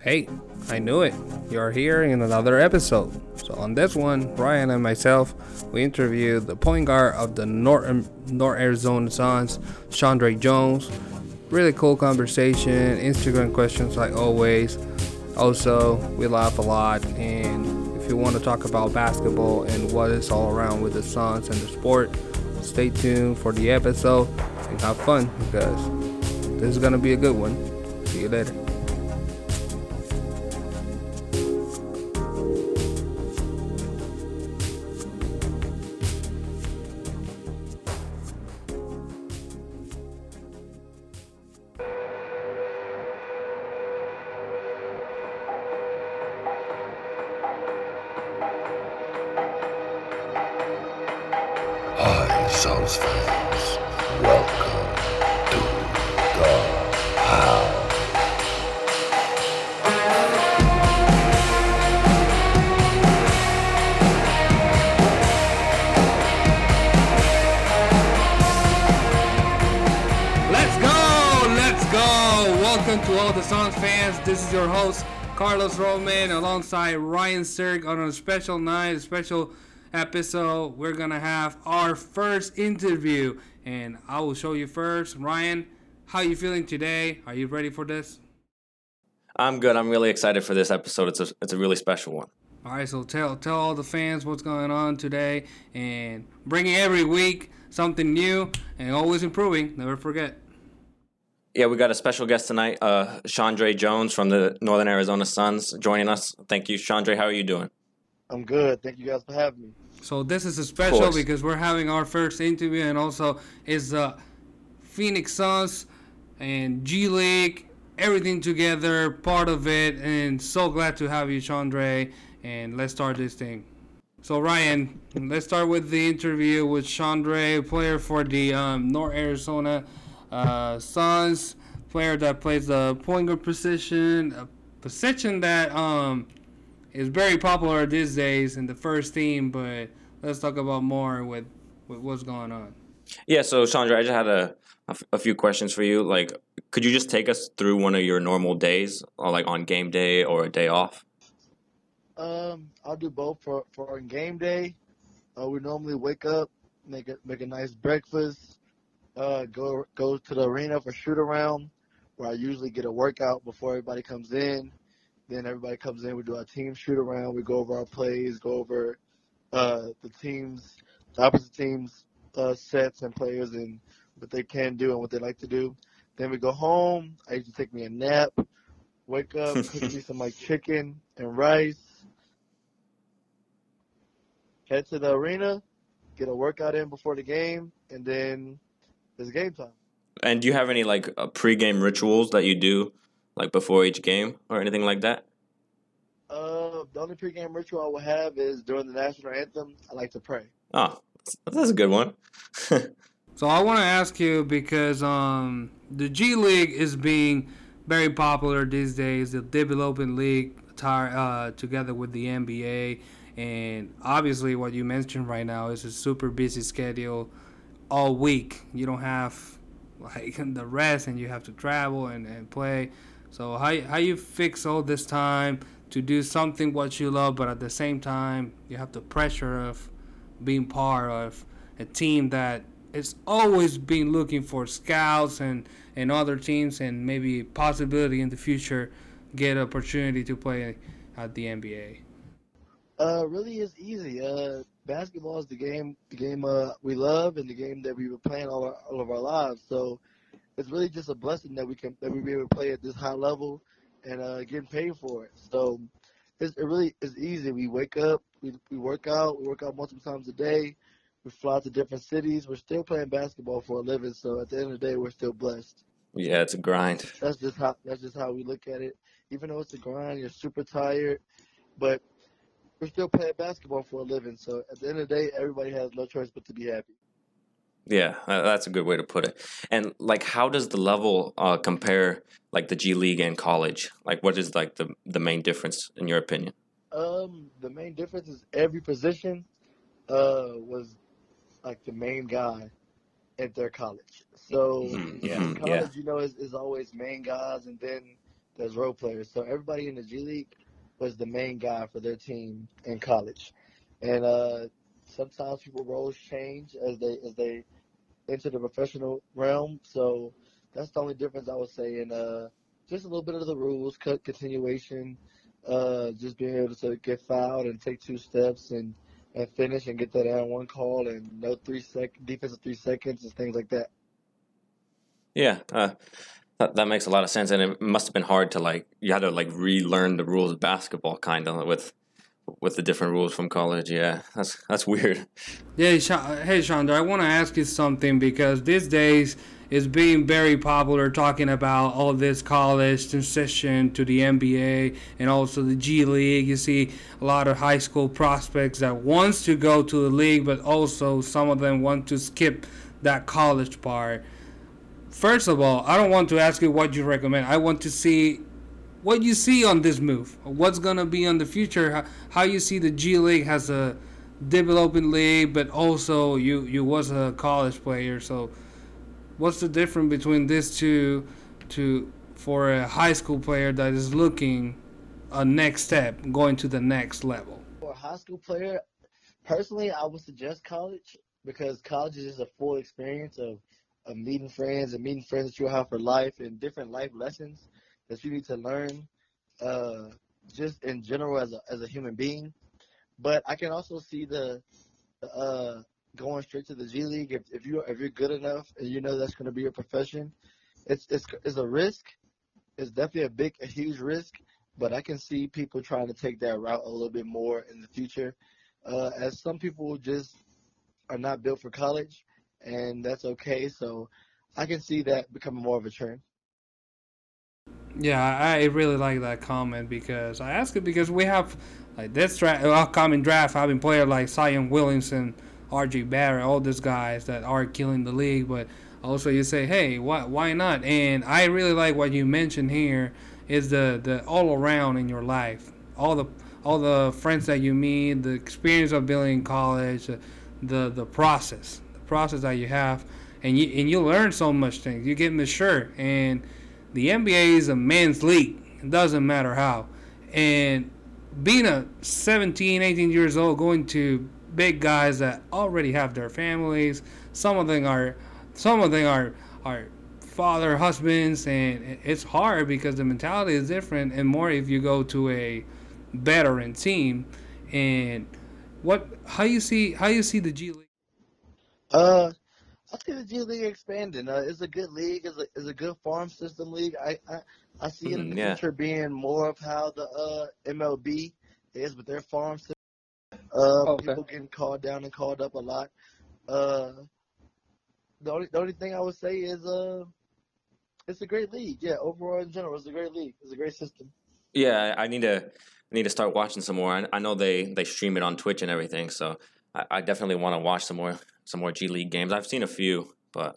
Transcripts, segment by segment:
Hey, I knew it. You're here in another episode. So on this one, Ryan and myself, we interviewed the point guard of the North, North Arizona Suns, Shawndre Jones. Really cool conversation, Instagram questions like always. Also, we laugh a lot and if you want to talk about basketball and what is all around with the Suns and the sport, stay tuned for the episode and have fun because this is to be a good one. See you later. Welcome to all the Suns fans. This is your host, Carlos Roman, alongside Ryan Sirk on a special night, a special episode. We're gonna have our first interview, and I will show you first. Ryan, how you feeling today? Are you ready for this? I'm good. I'm really excited for this episode. It's a it's a really special one. All right, so tell tell all the fans what's going on today, and bringing every week something new and always improving. Never forget. Yeah, we got a special guest tonight, uh, Shawndre Jones from the Northern Arizona Suns, joining us. Thank you, Shawndre. How are you doing? I'm good. Thank you guys for having me. So this is a special because we're having our first interview, and also is uh, Phoenix Suns and G League, everything together, part of it, and so glad to have you, Shawndre. And let's start this thing. So Ryan, let's start with the interview with Shawndre, player for the um, North Arizona uh, Suns, player that plays the point guard position, a position that um, is very popular these days in the first team. But let's talk about more with, with what's going on. Yeah. So, Shawndre, I just had a, a f- a few questions for you. Like, could you just take us through one of your normal days, or like on game day or a day off? Um, I'll do both for for our game day. Uh, we normally wake up, make a make a nice breakfast, uh, go go to the arena for shoot around, where I usually get a workout before everybody comes in. Then everybody comes in, we do our team shoot around, we go over our plays, go over uh, the teams, the opposite teams' uh, sets and players and what they can do and what they like to do. Then we go home. I usually take me a nap, wake up, cook me some like chicken and rice, head to the arena, get a workout in before the game, and then it's game time. And do you have any like uh, pregame rituals that you do, like before each game or anything like that? Uh, the only pregame ritual I will have is during the national anthem. I like to pray. Oh, that's, that's a good one. So I want to ask you because um, the G League is being very popular these days. The developing league tar- uh, together with the NBA, and obviously what you mentioned right now is a super busy schedule all week. You don't have like the rest, and you have to travel and, and play. So how how you fix all this time to do something what you love, but at the same time you have the pressure of being part of a team that is always been looking for scouts and, and other teams and maybe possibility in the future get opportunity to play at the NBA. Uh, really is easy. Uh, basketball is the game, the game uh, we love, and the game that we've been playing all, our, all of our lives. So it's really just a blessing that we can that we be able to play at this high level and uh, getting paid for it. So it's, it really is easy. We wake up, we we work out, we work out multiple times a day. We fly to different cities. We're still playing basketball for a living. So at the end of the day, we're still blessed. yeah, it's a grind. That's just how that's just how we look at it. Even though it's a grind, you're super tired, but we're still playing basketball for a living. So at the end of the day, everybody has no choice but to be happy. Yeah, uh, that's a good way to put it. And like, how does the level uh, compare, like the G League and college? Like, what is like the the main difference in your opinion? Um, the main difference is every position uh was like the main guy at their college. So Mhm, in mhm, college, yeah. you know, is, is always main guys, and then there's role players. So everybody in the G League was the main guy for their team in college, and uh, sometimes people roles change as they as they enter the professional realm. So that's the only difference I would say. And uh, just a little bit of the rules, cut continuation, uh, just being able to get fouled and take two steps and and finish and get that and one call and no three sec defensive three seconds and things like that. Yeah, uh, that that makes a lot of sense, and it must have been hard to like you had to like relearn the rules of basketball, kind of with with the different rules from college. Yeah, that's that's weird. Yeah, hey Chandra, I want to ask you something because these days it's being very popular talking about all this college transition to the NBA and also the G League. You see a lot of high school prospects that wants to go to the league, but also some of them want to skip that college part. First of all, I don't want to ask you what you recommend. I want to see what you see on this move. What's gonna be on the future? How, how you see the G League has a developing league, but also you you was a college player. So, what's the difference between these two to for a high school player that is looking a next step, going to the next level? For a high school player, personally, I would suggest college because college is just a full experience of, of meeting friends and meeting friends that you'll have for life and different life lessons that you need to learn uh, just in general as a, as a human being. But I can also see the uh, going straight to the G League if, if you if you're good enough and you know that's going to be your profession. It's it's it's a risk. It's definitely a big a huge risk. But I can see people trying to take that route a little bit more in the future, uh, as some people just are not built for college, and that's okay. So I can see that becoming more of a trend. Yeah, I really like that comment because I ask it because we have like this draft, upcoming draft having players like Zion Williamson, R.J. Barrett, all these guys that are killing the league. But also you say, hey, why why not? And I really like what you mentioned here is the the all around in your life, all the all the friends that you meet, the experience of being in college, the the, process, process that you have, and you and you learn so much things. You get mature and the NBA is a men's league. It doesn't matter how. And being a 17, 18 years old, going to big guys that already have their families, some of them are, some of them are, are father, husbands, and it's hard because the mentality is different. And more if you go to a veteran team. And what, how you see, how you see the G League? Uh, I see the G League expanding. Uh, it's a good league. It's a, it's a good farm system league. I, I, I see it in the yeah. future being more of how the uh, MLB is with their farm system. Uh, Okay. People getting called down and called up a lot. Uh, the only the only thing I would say is uh, it's a great league. Yeah, overall in general, it's a great league. It's a great system. Yeah, I I need to I need to start watching some more. I, I know they they stream it on Twitch and everything, so I, I definitely want to watch some more some more G League games. I've seen a few, but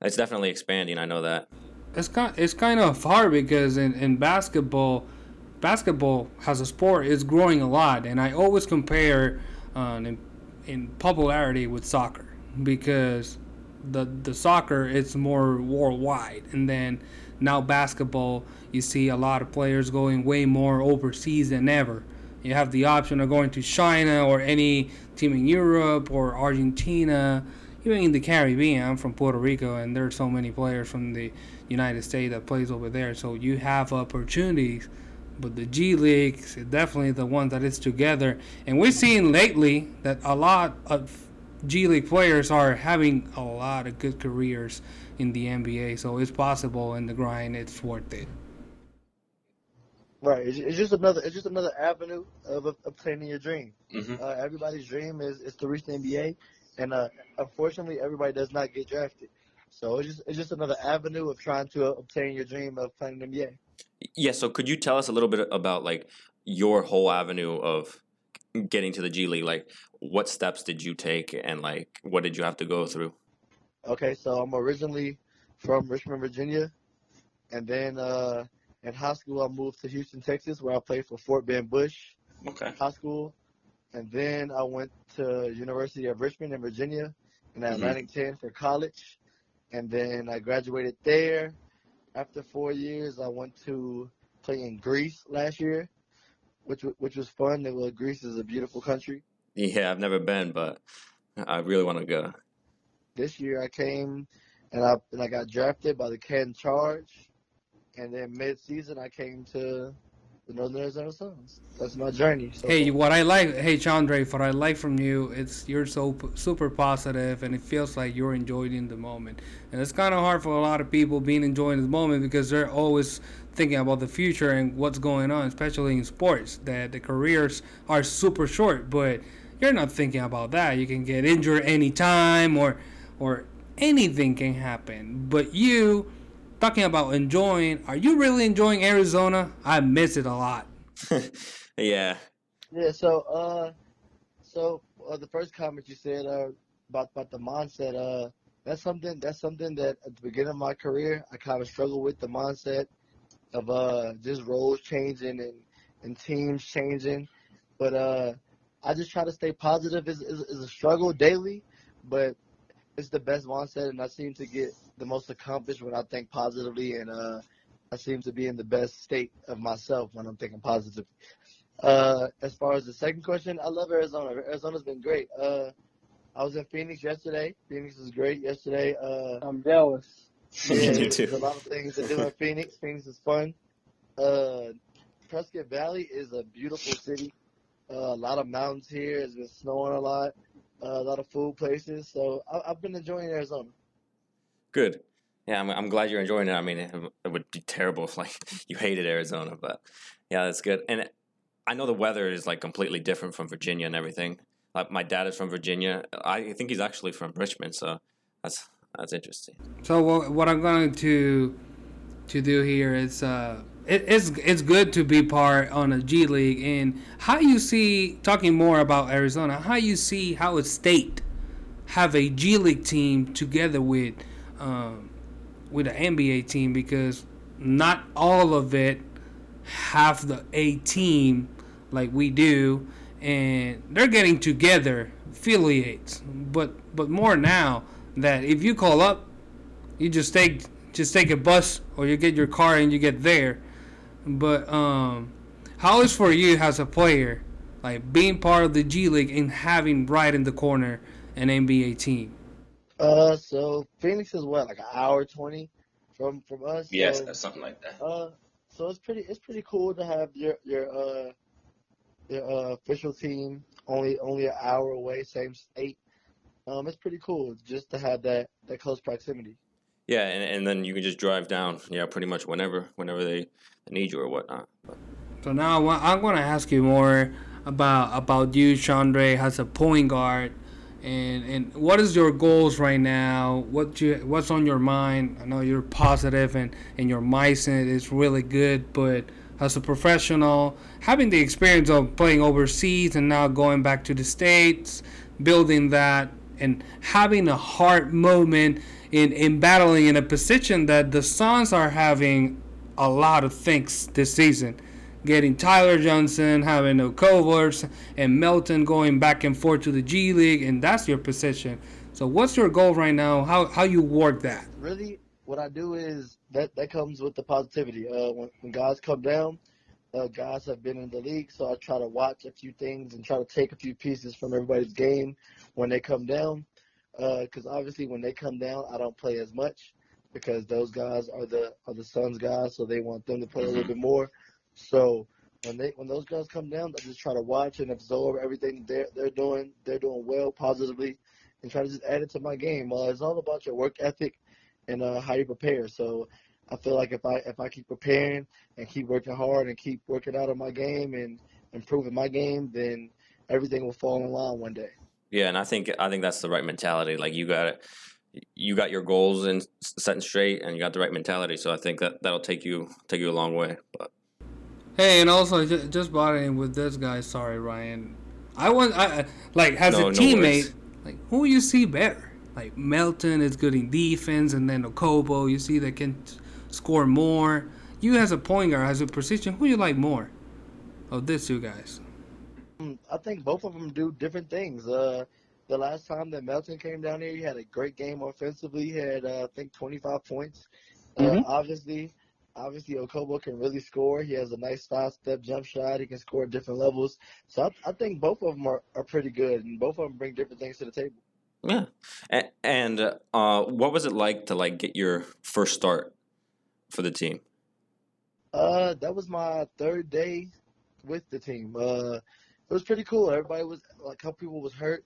it's definitely expanding. I know that. it's kind it's kind of hard because in, in basketball basketball as a sport is growing a lot and i always compare uh, in, in popularity with soccer because the the soccer is more worldwide and then now basketball you see a lot of players going way more overseas than ever you have the option of going to china or any team in europe or argentina even in the Caribbean, I'm from Puerto Rico, and there's so many players from the United States that plays over there. So you have opportunities, but the G League is definitely the one that is together. And we're seeing lately that a lot of G League players are having a lot of good careers in the NBA. So it's possible and the grind. It's worth it. Right. It's, it's just another. It's just another avenue of obtaining your dream. Mm-hmm. Uh, everybody's dream is, is to reach the NBA, and uh, unfortunately, everybody does not get drafted. So it's just it's just another avenue of trying to obtain your dream of playing in the NBA. Yeah. So could you tell us a little bit about like your whole avenue of getting to the G League? Like, what steps did you take, and like, what did you have to go through? Okay, so I'm originally from Richmond, Virginia, and then uh, in high school I moved to Houston, Texas, where I played for Fort Bend Bush Okay. High School, and then I went to University of Richmond in Virginia in Mhm. Atlantic 10 for college, and then I graduated there. after four years, I went to play in Greece last year, which which was fun. It was, Greece is a beautiful country. Yeah, I've never been, but I really want to go. This year, I came and I and I got drafted by the Canton Charge, and then mid season, I came to the Northern Arizona Suns. That's my journey. So Hey, far. what I like, hey Chandra, what I like from you, it's you're so super positive, and it feels like you're enjoying the moment. And it's kind of hard for a lot of people being enjoying the moment because they're always thinking about the future and what's going on, especially in sports. That the careers are super short, but you're not thinking about that. You can get injured anytime, or or anything can happen. But you, talking about enjoying, are you really enjoying Arizona? I miss it a lot. yeah, Yeah, so uh, so uh, the first comment you said uh about about the mindset uh that's something that's something that at the beginning of my career I kind of struggled with the mindset of uh just roles changing and and teams changing, but uh I just try to stay positive. is is is a struggle daily, but it's the best mindset, and I seem to get the most accomplished when I think positively, and uh I seem to be in the best state of myself when I'm thinking positive. Uh, as far as the second question, I love Arizona. Arizona's been great. Uh, I was in Phoenix yesterday. Phoenix was great yesterday. Uh, I'm jealous. yeah, Me there's too. a lot of things to do in Phoenix. Phoenix is fun. Uh, Prescott Valley is a beautiful city. Uh, a lot of mountains here. It's been snowing a lot. Uh, a lot of food places. So I, I've been enjoying Arizona. Good. Yeah, I'm, I'm glad you're enjoying it. I mean, it, it would be terrible if like you hated Arizona, but yeah, that's good. And I know the weather is like completely different from Virginia and everything. Like my dad is from Virginia. I think he's actually from Richmond, so that's that's interesting. So what, what I'm going to to do here is uh, it, it's it's good to be part on a G League and how you see talking more about Arizona, how you see how a state have a G League team together with um, with an NBA team because not all of it have the A team like we do, and they're getting together affiliates, but but more now that if you call up you just take just take a bus or you get your car and you get there. But um, how is for you as a player, like being part of the G League and having right in the corner an NBA team? Uh, so Phoenix is what like an hour twenty from from us. Yes, So, something like that. Uh, so it's pretty it's pretty cool to have your your uh your uh, official team only only an hour away, same state. Um, it's pretty cool just to have that that close proximity. Yeah, and, and then you can just drive down. Yeah, pretty much whenever whenever they need you or whatnot. So now I wa- I'm going to ask you more about about you, Shawndre, as a point guard, and and what is your goals right now? What you what's on your mind? I know you're positive and and your mindset is really good, but as a professional, having the experience of playing overseas and now going back to the states, building that and having a hard moment in in battling in a position that the Suns are having a lot of things this season. Getting Tyler Johnson, having Okobo's and Melton going back and forth to the G League, and that's your position. So, what's your goal right now? How how you work that? Really, what I do is that that comes with the positivity. Uh, when when guys come down, uh, guys have been in the league, so I try to watch a few things and try to take a few pieces from everybody's game when they come down. Because obviously, when they come down, I don't play as much because those guys are the are the Suns guys, so they want them to play a little bit more. So when they when those guys come down, I just try to watch and absorb everything they're they're doing. They're doing well positively, and try to just add it to my game. Well, it's all about your work ethic and uh, how you prepare. So I feel like if I if I keep preparing and keep working hard and keep working out on my game and improving my game, then everything will fall in line one day. Yeah, and I think I think that's the right mentality. Like you got it, you got your goals and setting straight, and you got the right mentality. So I think that that'll take you take you a long way. But Hey, and also ju- just bothering with this guy. Sorry, Ryan. I want I I- like as No, a teammate, worries. like who you see better? Like Melton is good in defense, and then Okobo, you see that can t- score more. You as a point guard, as a position, who you like more of these two guys? Mm, I think both of them do different things. Uh, the last time that Melton came down here, he had a great game offensively. He had uh, I think 25 points Uh, Mhm. obviously, obviously Okobo can really score. He has a nice five-step jump shot. He can score at different levels. So I, I think both of them are, are pretty good, and both of them bring different things to the table. Yeah. And, and uh, what was it like to like get your first start for the team? Uh, that was my third day with the team. Uh, it was pretty cool. Everybody was like, a couple people was hurt,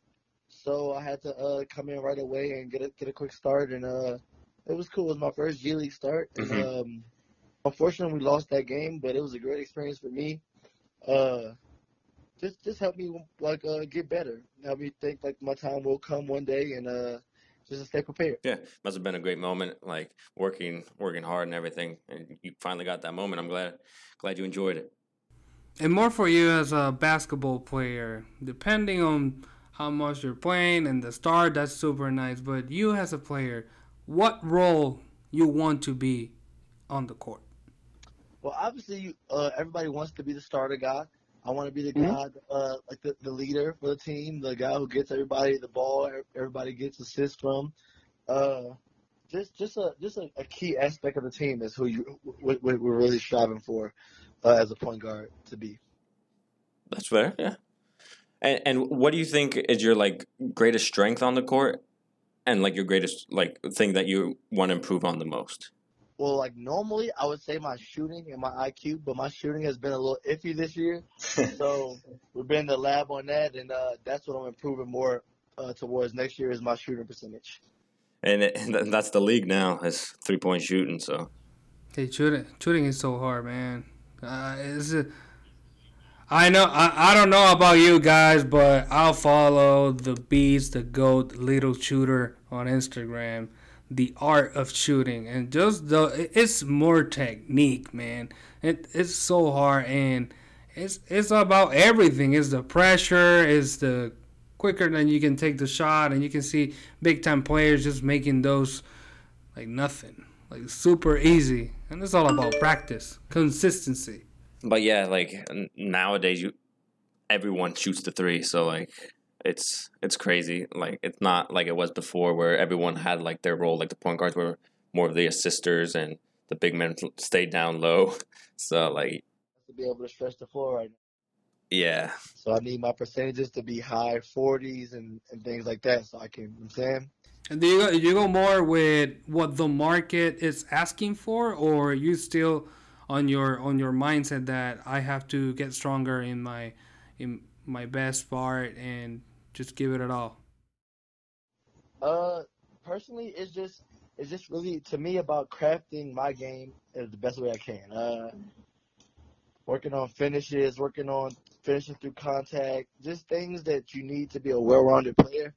so I had to uh come in right away and get a get a quick start, and uh, it was cool. It was my first G League start, and Mhm. um, unfortunately we lost that game, but it was a great experience for me. Uh, just just helped me like uh get better. Help me think like my time will come one day, and uh, just to stay prepared. Yeah, must have been a great moment, like working working hard and everything, and you finally got that moment. I'm glad glad you enjoyed it. And more for you as a basketball player, depending on how much you're playing and the star, that's super nice. But you as a player, what role you want to be on the court? Well, obviously, you- uh, everybody wants to be the starter guy. I want to be the Mhm. guy, uh, like the, the leader for the team, the guy who gets everybody the ball, everybody gets assists from. Uh, just, just a, just a, a key aspect of the team is who you, what, what we're really striving for, uh, as a point guard to be. That's fair, yeah. And and what do you think is your like greatest strength on the court, and like your greatest like thing that you want to improve on the most? Well, like normally, I would say my shooting and my IQ, but my shooting has been a little iffy this year. So we've been in the lab on that, and uh, that's what I'm improving more uh, towards next year is my shooting percentage. And, it, and that's the league now is three point shooting. So Hey, shooting, shooting is so hard, man. Uh, it's a, I know, I, I don't know about you guys, but I'll follow the Beast, the Goat, Little Shooter on Instagram. The art of shooting, and just the, it's more technique, man. It, it's so hard, and it's it's about everything. It's the pressure, it's the quicker than you can take the shot, and you can see big time players just making those like nothing, like super easy. And it's all about practice, consistency. But yeah, like nowadays, you everyone shoots the three, so like it's it's crazy. Like it's not like it was before, where everyone had like their role. Like the point guards were more of the assisters, and the big men stayed down low. So like to be able to stretch the floor right now. yeah, So I need my percentages to be high 40s and, and things like that. So I can, you know what I'm saying? And do you go, you go more with what the market is asking for, or you still on your on your mindset that I have to get stronger in my in my best part and just give it at all. Uh, personally, it's just it's just really to me about crafting my game is the best way I can. Uh, working on finishes, working on finishing through contact, just things that you need to be a well-rounded player.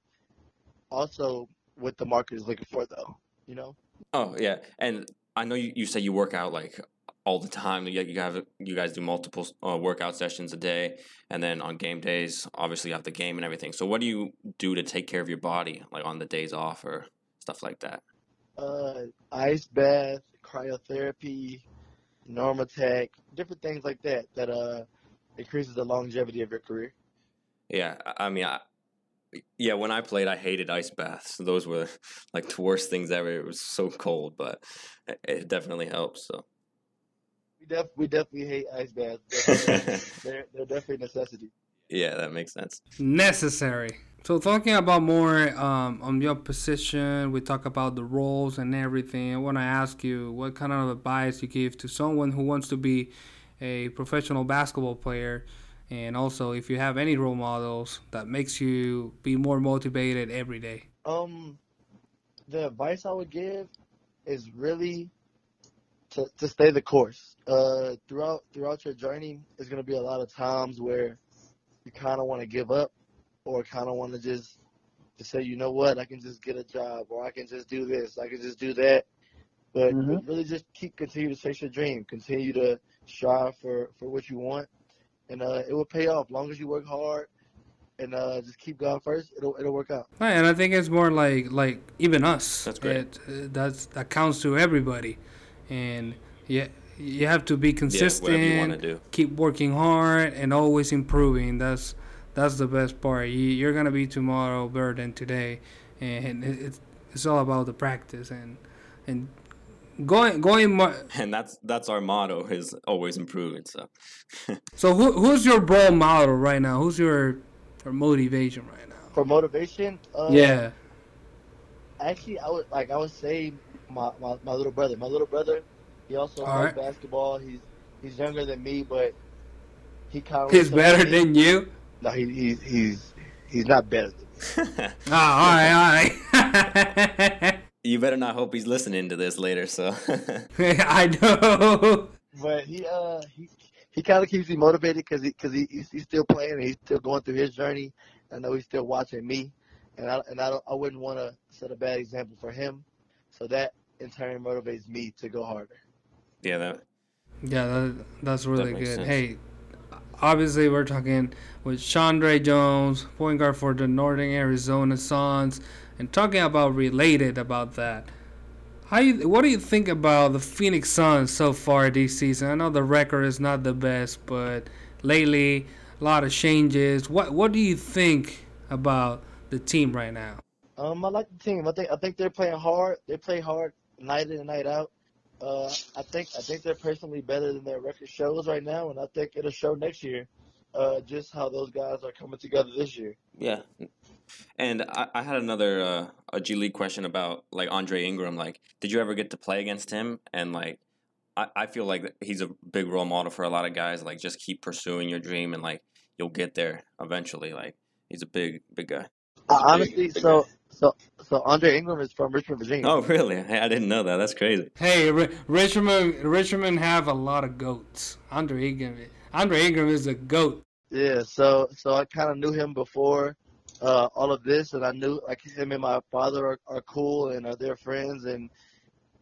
Also, what the market is looking for, though, you know. Oh yeah, and I know you, you say you work out like all the time. You, you have you guys do multiple uh, workout sessions a day, and then on game days, obviously you have the game and everything. So what do you do to take care of your body, like on the days off or stuff like that? Uh, ice bath, cryotherapy, Normatec, different things like that that uh increases the longevity of your career. Yeah, I mean, I, yeah, when I played, I hated ice baths. Those were like the worst things ever. It was so cold, but it, it definitely helps. So def we definitely hate ice baths. Definitely. they're they're definitely a necessity. yeah, that makes sense. necessary. So talking about more um, on your position, we talk about the roles and everything. I want to ask you what kind of advice you give to someone who wants to be a professional basketball player, and also if you have any role models that makes you be more motivated every day. Um, the advice I would give is really to to stay the course. Uh, throughout throughout your journey, there's gonna be a lot of times where you kind of want to give up, or kind of want to just to say, you know what, I can just get a job, or I can just do this, I can just do that. But, Mhm. but really, just keep continue to chase your dream, continue to strive for for what you want, and uh, it will pay off. long as you work hard and uh, just keep going first, it'll it'll work out. Right, and I think it's more like like even us. That's great. It, uh, that's that counts to everybody, and yeah, you have to be consistent. whatever you wanna do. Keep working hard and always improving. That's that's the best part. You, you're gonna be tomorrow better than today, and it's it's all about the practice and and going going more. and that's that's our motto is always improving. So So who who's your role model right now? Who's your, your motivation right now? For motivation, uh, Yeah. Actually, I would like I would say my, my, my little brother. My little brother, he also All loves right. basketball. He's he's younger than me, but he kind of He's better than you. No, he, he's he's he's not better than me. Ah, all right, all right. you better not hope he's listening to this later. So I know. But he uh he he kind of keeps me motivated because he because he he's, he's still playing and he's still going through his journey. I know he's still watching me, and I and I don't I wouldn't want to set a bad example for him. So that in turn motivates me to go harder. yeah, that Yeah, that, that's really makes good. sense. Hey, obviously we're talking with Shawndre Jones, point guard for the Northern Arizona Suns, and talking about related about that. How you, what do you think about the Phoenix Suns so far this season? I know the record is not the best, but lately a lot of changes. What what do you think about the team right now? Um, I like the team. I think I think they're playing hard. They play hard night in and night out. Uh, I think I think they're personally better than their record shows right now, and I think it'll show next year. Uh, just how those guys are coming together this year. yeah. And I, I had another uh, a G League question about like Andre Ingram. Like, did you ever get to play against him? And like, I, I feel like he's a big role model for a lot of guys. Like, just keep pursuing your dream, and like you'll get there eventually. Like, he's a big big guy. Uh, honestly, so so so Andre Ingram is from Richmond, Virginia. Oh, really? Hey, I didn't know that. That's crazy. Hey, R- Richmond Richmond have a lot of goats. Andre Ingram, Andre Ingram is a goat. Yeah, so so I kind of knew him before uh, all of this, and I knew like him and my father are, are cool and are their friends, and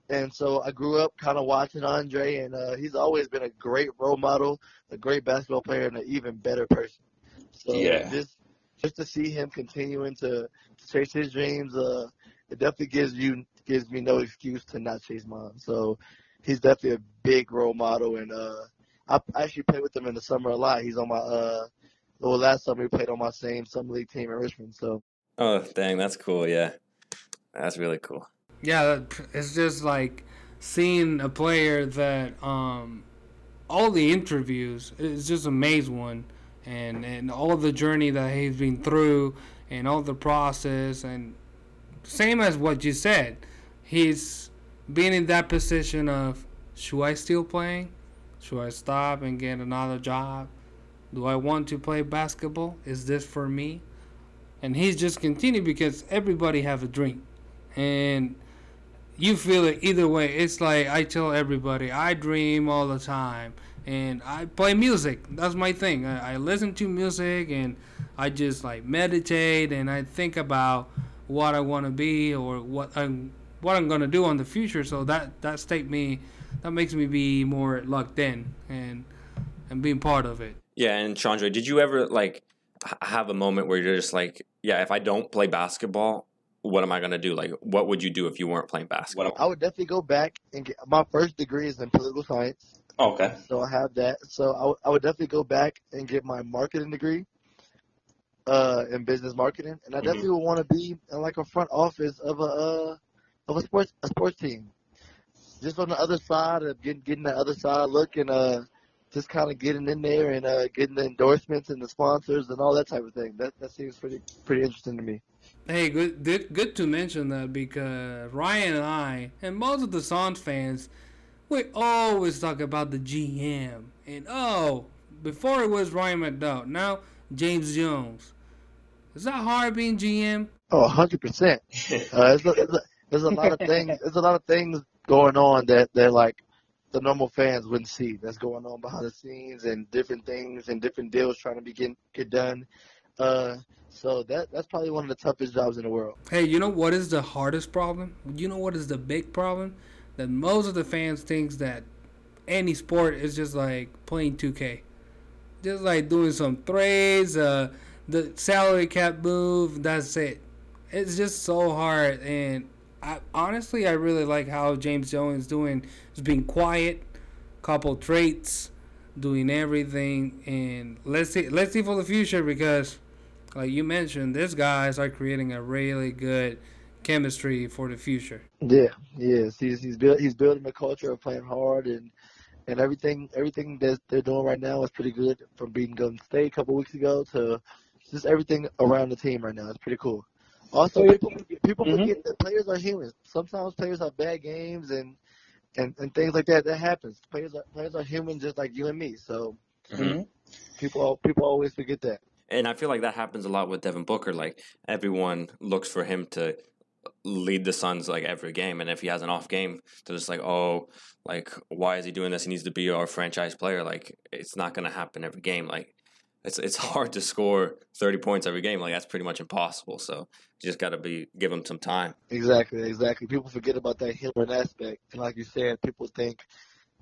and so I grew up kind of watching Andre, and uh, he's always been a great role model, a great basketball player, and an even better person. So Yeah. just just to see him continuing to, to chase his dreams, uh, it definitely gives you gives me no excuse to not chase mine. So he's definitely a big role model, and uh, I I actually played with him in the summer a lot. He's on my uh, well, last summer we played on my same summer league team in Richmond. So Oh, dang, that's cool. Yeah, that's really cool. Yeah, it's just like seeing a player that um, all the interviews is just amazing one, and and all the journey that he's been through, and all the process, and same as what you said, he's been in that position of should I still playing, should I stop and get another job, do I want to play basketball, is this for me, and he's just continued because everybody have a dream, and you feel it either way. It's like I tell everybody, I dream all the time, and I play music. That's my thing. I, I listen to music, and I just like meditate, and I think about what I want to be or what I'm what I'm gonna do on the future. So that that state me, that makes me be more locked in and and being part of it. Yeah, and Chandra, did you ever like have a moment where you're just like, yeah, if I don't play basketball, what am I gonna do? Like, what would you do if you weren't playing basketball? I would definitely go back and get my first degree is in political science. Okay. So I have that. So I, would- I would definitely go back and get my marketing degree uh, in business marketing, and I Mhm. definitely would want to be in like a front office of a uh, of a sports a sports team, just on the other side of getting getting the other side look and uh, just kind of getting in there and uh, getting the endorsements and the sponsors and all that type of thing. That that seems pretty pretty interesting to me. Hey, good, good, good to mention that because Ryan and I, and most of the Suns fans, we always talk about the GM. And oh, before it was Ryan McDonough, now James Jones. Is that hard being GM? Oh, hundred percent. Uh, there's, a, there's, a, lot of things. There's a lot of things going on that that like the normal fans wouldn't see. That's going on behind the scenes and different things and different deals trying to be get, get done. Uh, so that that's probably one of the toughest jobs in the world. Hey, you know what is the hardest problem? You know what is the big problem? That most of the fans thinks that any sport is just like playing 2K. Just like doing some trades, uh, the salary cap move, that's it. It's just so hard and I honestly I really like how James Jones doing is being quiet, couple traits, doing everything and let's see let's see for the future because like you mentioned, these guys are creating a really good chemistry for the future. Yeah, yes, he's he's build, he's building a culture of playing hard and and everything everything that they're doing right now is pretty good. From beating Golden State a couple weeks ago to just everything around the team right now. It's pretty cool. Also, So- people forget, people Mhm. forget that players are humans. Sometimes players have bad games and and, and things like that. That happens. Players are players are human just like you and me. So Mhm. people people always forget that. And I feel like that happens a lot with Devin Booker. Like everyone looks for him to lead the Suns like every game, and if he has an off game, they're just like, "Oh, like why is he doing this? He needs to be our franchise player." Like it's not gonna happen every game. Like it's it's hard to score thirty points every game. Like that's pretty much impossible. So you just gotta be give him some time. Exactly, exactly. People forget about that human aspect, and like you said, people think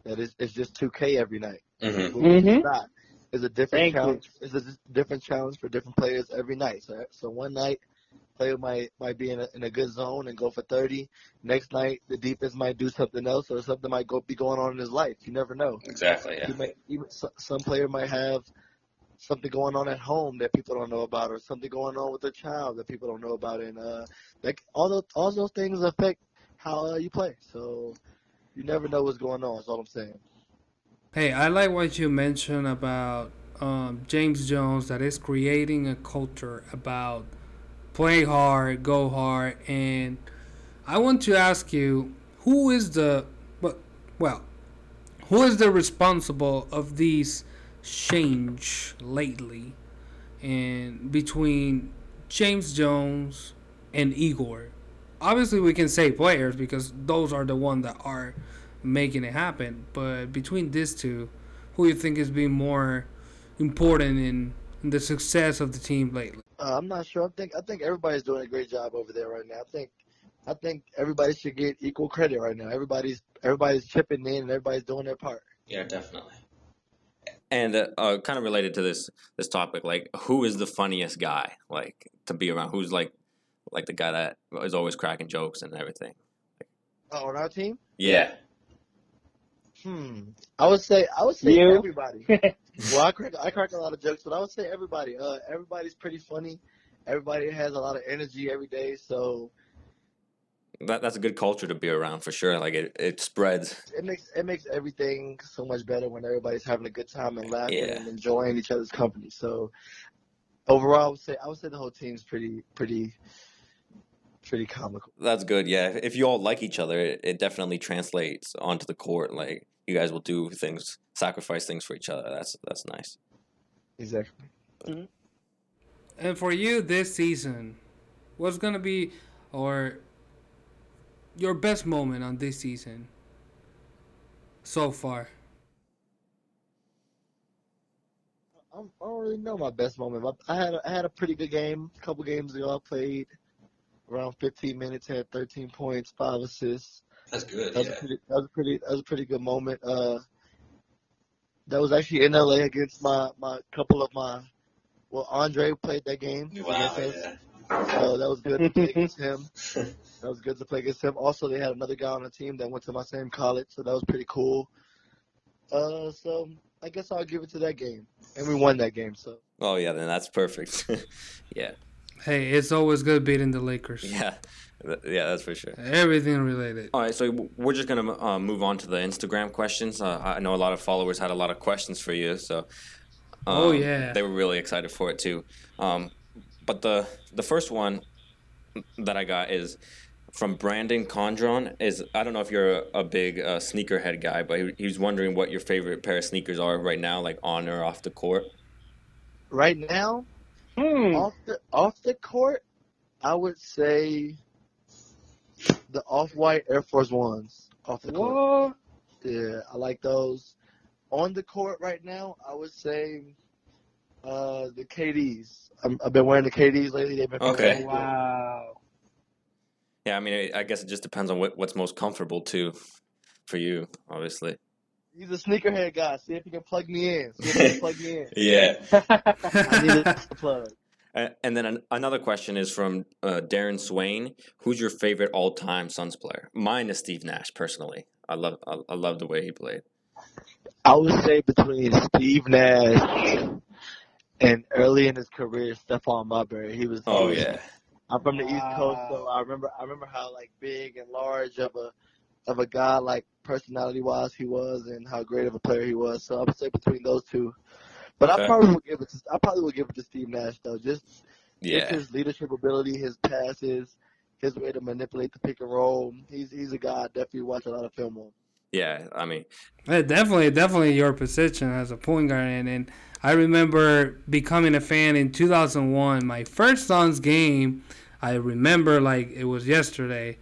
that it's, it's just 2K every night. Mm-hmm. But it's not. It's a different Thank you. challenge. It's a different challenge for different players every night. So, so one night, player might might be in a, in a good zone and go for 30. Next night, the defense might do something else, or something might go be going on in his life. You never know. Exactly. He may, even so- some player might have something going on at home that people don't know about, or something going on with their child that people don't know about, and uh, like all those all those things affect how uh, you play. So you never know what's going on. That's all I'm saying. Hey, I like what you mentioned about um, James Jones that is creating a culture about play hard, go hard, and I want to ask you who is the well, who is the responsible of these change lately and between James Jones and Igor? Obviously, we can say players because those are the one that are making it happen. But between these two, who you think is being more important in, in the success of the team lately? Uh, I'm not sure. I think I think everybody's doing a great job over there right now. I think I think everybody should get equal credit right now. Everybody's everybody's chipping in and everybody's doing their part. Yeah, definitely. And uh, uh, kind of related to this this topic, like who is the funniest guy like to be around? Who's like like the guy that is always cracking jokes and everything? Oh, on our team? Yeah. Hmm. I would say I would say You? everybody. well, I crack I crack a lot of jokes, but I would say everybody. Uh, everybody's pretty funny. Everybody has a lot of energy every day, so That that's a good culture to be around for sure. Like it, it spreads. it makes it makes everything so much better when everybody's having a good time and laughing Yeah. and enjoying each other's company. So overall, I would say I would say the whole team's pretty pretty pretty comical. That's good. Yeah. If you all like each other, it, it definitely translates onto the court. Like you guys will do things, sacrifice things for each other. That's that's nice. Exactly. Mm-hmm. And for you this season, what's gonna be or your best moment on this season so far? I'm, I don't really know my best moment. I had a, I had a pretty good game. A couple games ago, I played around 15 minutes, had 13 points, five assists. That's good. That was a pretty. That was a pretty. That was a pretty good moment. Uh, that was actually in LA against my my couple of my. Well, Andre played that game. against us. So that was good to play against him. That was good to play against him. Also, they had another guy on the team that went to my same college, so that was pretty cool. Uh, so I guess I'll give it to that game, and we won that game. So Oh yeah, then that's perfect. yeah. Hey, it's always good beating the Lakers. Yeah. Th- Yeah, that's for sure. Everything related. All right, so we're just gonna uh, move on to the Instagram questions. Uh, I know a lot of followers had a lot of questions for you, so um, Oh, yeah. they were really excited for it too. Um, but the the first one that I got is from Brandon Condron. Is I don't know if you're a, a big uh, sneakerhead guy, but he, he was wondering what your favorite pair of sneakers are right now, like on or off the court. right now, Hmm. off the off the court, I would say the off-white Air Force Ones. Off the court. Yeah, I like those. On the court right now, I would say uh, the KDs. I'm, I've been wearing the KDs lately. They've been feeling Okay. Wow. Yeah, I mean, I I guess it just depends on what, what's most comfortable too, for you, obviously. He's a sneakerhead guy. See if you can plug me in. See if he can plug me in. Yeah. I need a plug. Uh, And then an, another question is from uh, Darren Swain. Who's your favorite all-time Suns player? Mine is Steve Nash, personally. I love I, I love the way he played. I would say between Steve Nash and early in his career, Stephon Marbury. He was. Oh he was- yeah, I'm from the East Coast, so I remember I remember how like big and large of a of a guy like personality wise he was, and how great of a player he was. So I would say between those two. But I probably would give it to I probably would give it to Steve Nash though. Just just Yeah. his leadership ability, his passes, his way to manipulate the pick and roll. He's he's a guy I definitely watch a lot of film on. Yeah. I mean, Yeah, definitely, definitely your position as a point guard, and, and I remember becoming a fan in 2001. My first Suns game, I remember like it was yesterday.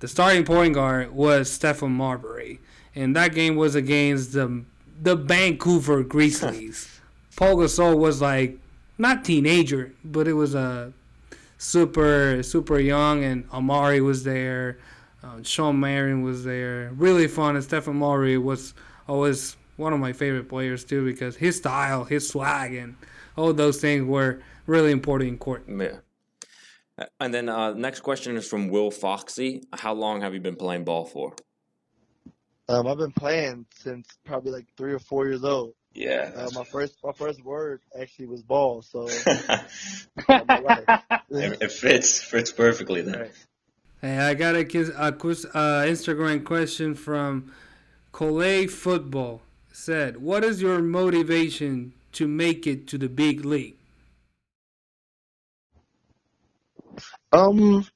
The starting point guard was Stephon Marbury, and that game was against the the Vancouver Grizzlies. Pau Gasol was like not teenager, but it was a super super young, and Amar'e was there. Um, Shawn Marion was there. Really fun. And Stephen Murray was always one of my favorite players too because his style, his swag, and all those things were really important in court. yeah. And then uh, next question is from Will Foxy. How long have you been playing ball for? Um, I've been playing since probably like three or four years old. Yeah. Uh, my first my first word actually was ball, so it, I'm alright. it fits fits perfectly then. Right. Hey, I got a, kiss- a quiz, uh, Instagram question from Collet Football. Said, "What is your motivation to make it to the big league?" Um,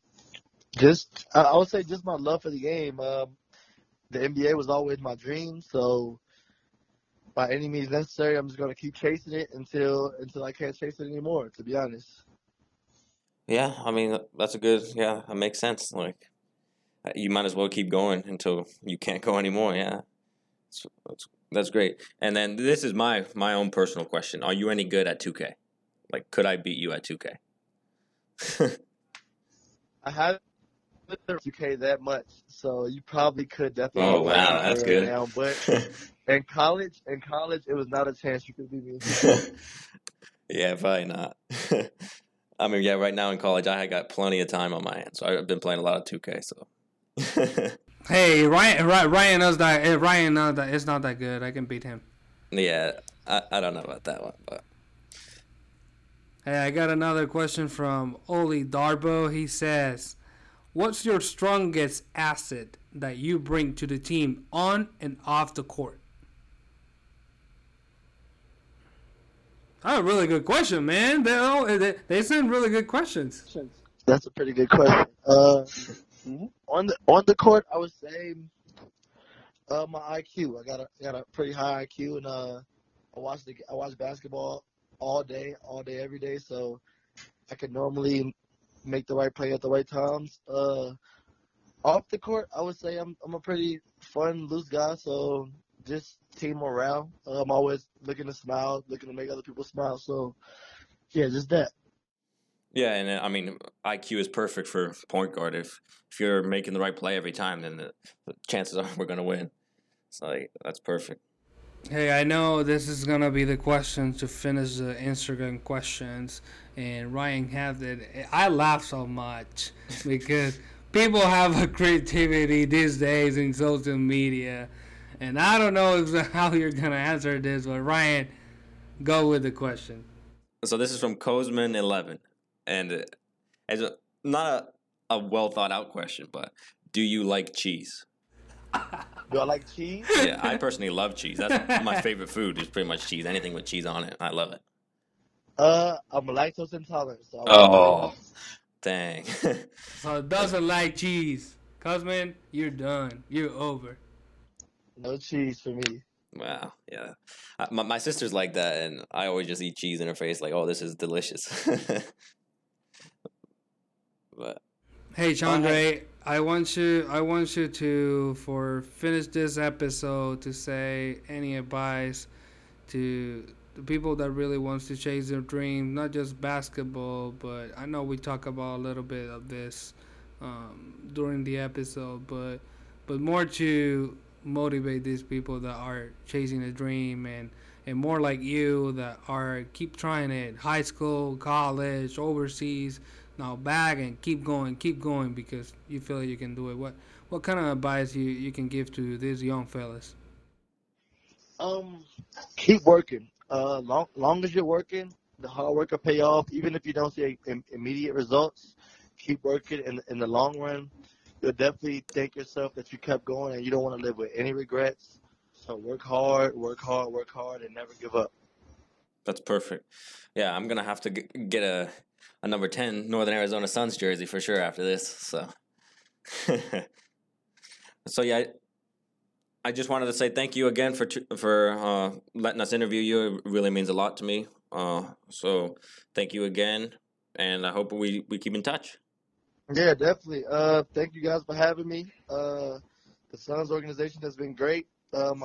just I I would say just my love for the game. Um, the NBA was always my dream, so by any means necessary, I'm just gonna keep chasing it until until I can't chase it anymore. To be honest. Yeah, I mean that's a good. Yeah, that makes sense. Like uh, you might as well keep going until you can't go anymore. Yeah, that's that's, that's great. And then this is my my own personal question: Are you any good at two K? Like, could I beat you at two K? I haven't played 2K that much, so you probably could definitely. Oh wow, that's good. Now, but in college, in college, it was not a chance you could beat me. yeah, probably not. I mean, yeah, right now in college, I got plenty of time on my hands, so I've been playing a lot of two K. So. Hey, Ryan, Ry- Ryan knows that. eh, Ryan knows that it's not that good. I can beat him. Yeah, I, I don't know about that one, but Hey, I got another question from Oli Darbo. He says, "What's your strongest asset that you bring to the team on and off the court?" That's a really good question, man. They all, they, they send really good questions. That's a pretty good question. Uh, on the on the court, I would say uh, my IQ. I got a got a pretty high IQ, and uh, I watch the I watch basketball all day, all day, every day. So I can normally make the right play at the right times. Uh, off the court, I would say I'm I'm a pretty fun, loose guy. So just team morale. Uh, I'm always looking to smile, looking to make other people smile. So yeah, just that. Yeah, and uh, I mean, IQ is perfect for point guard. If if you're making the right play every time, then the, the chances are we're gonna win. So like, that's perfect. Hey, I know this is gonna be the question to finish the Instagram questions, and Ryan had it. I laugh so much because people have a creativity these days in social media, and I don't know how you're gonna answer this, but Ryan, go with the question. So this is from Kozman Eleven, and uh, it's not a, a well thought out question, but do you like cheese? Do I like cheese? Yeah, I personally love cheese. That's my favorite food. Is pretty much cheese. Anything with cheese on it, I love it. Uh, I'm lactose intolerant. So I Oh, Dang. So doesn't like cheese, Cosman, you're done. You're over. no cheese for me. wow. Yeah. Uh, My my sister's like that, and I always just eat cheese in her face, like, "Oh, this is delicious." but Hey Shawndre, I want you I want you to for finish this episode to say any advice to the people that really wants to chase their dream, not just basketball, but I know we talk about a little bit of this um, during the episode, but but more to motivate these people that are chasing a dream and and more like you that are keep trying it high school college overseas now back and keep going keep going because you feel you can do it what what kind of advice you you can give to these young fellas Um, keep working. Uh, long long as you're working, the hard work will pay off. Even if you don't see im- immediate results, keep working. In in the long run, you'll definitely thank yourself that you kept going, and you don't want to live with any regrets. So work hard, work hard, work hard, and never give up. That's perfect. Yeah, I'm gonna have to g- get a a number ten Northern Arizona Suns jersey for sure after this. So, so yeah, I, I just wanted to say thank you again for for uh, letting us interview you. It really means a lot to me. Uh, so thank you again, and I hope we we keep in touch. Yeah, definitely. Uh, thank you guys for having me. Uh, the Suns organization has been great. Um,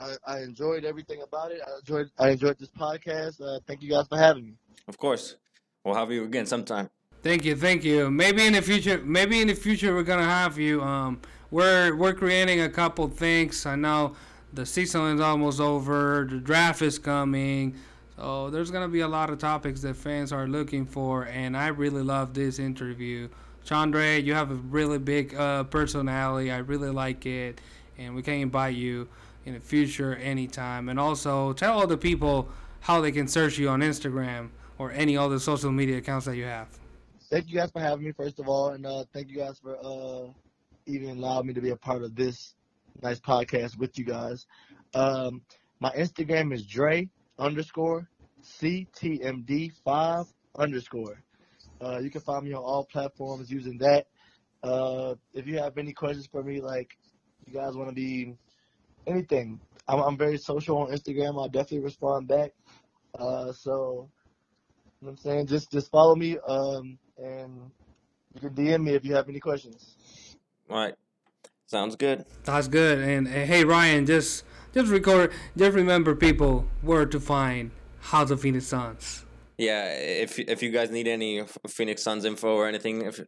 I, I enjoyed everything about it. I enjoyed I enjoyed this podcast. Uh, thank you guys for having me. Of course, we'll have you again sometime. Thank you, thank you. Maybe in the future, maybe in the future we're gonna have you. Um, we're we're creating a couple things. I know the season is almost over. The draft is coming. So there's gonna be a lot of topics that fans are looking for, and I really love this interview. Shawndre, you have a really big uh, personality. I really like it, and we can invite you in the future anytime. And also tell all the people how they can search you on Instagram or any other social media accounts that you have. Thank you guys for having me, first of all, and uh, thank you guys for uh, even allowing me to be a part of this nice podcast with you guys. Um, my Instagram is Dre underscore CTMD five underscore. Uh, you can find me on all platforms using that. Uh, if you have any questions for me, like you guys want to be anything, I'm, I'm very social on Instagram. I'll definitely respond back. Uh, so, know what I'm saying, just just follow me, um, and you can DM me if you have any questions. All right, sounds good. That's good. And, and hey, Ryan, just just record. Just remember, people, where to find House of Phoenix Suns. Yeah, if if you guys need any Phoenix Suns info or anything, if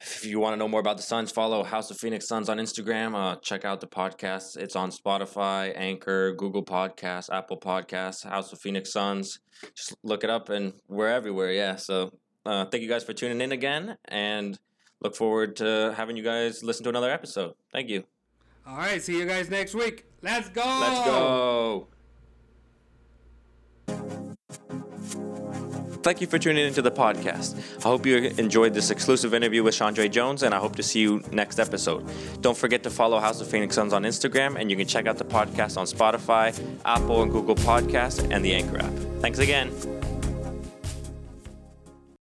if you want to know more about the Suns, follow House of Phoenix Suns on Instagram. Uh, check out the podcast. It's on Spotify, Anchor, Google Podcasts, Apple Podcasts, House of Phoenix Suns. Just look it up, and we're everywhere. Yeah. So uh, thank you guys for tuning in again, and look forward to having you guys listen to another episode. Thank you. All right, see you guys next week. Let's go. Let's go. Thank you for tuning into the podcast. I hope you enjoyed this exclusive interview with Shawndre Jones, and I hope to see you next episode. Don't forget to follow House of Phoenix Suns on Instagram, and you can check out the podcast on Spotify, Apple, and Google Podcasts, and the Anchor app. Thanks again.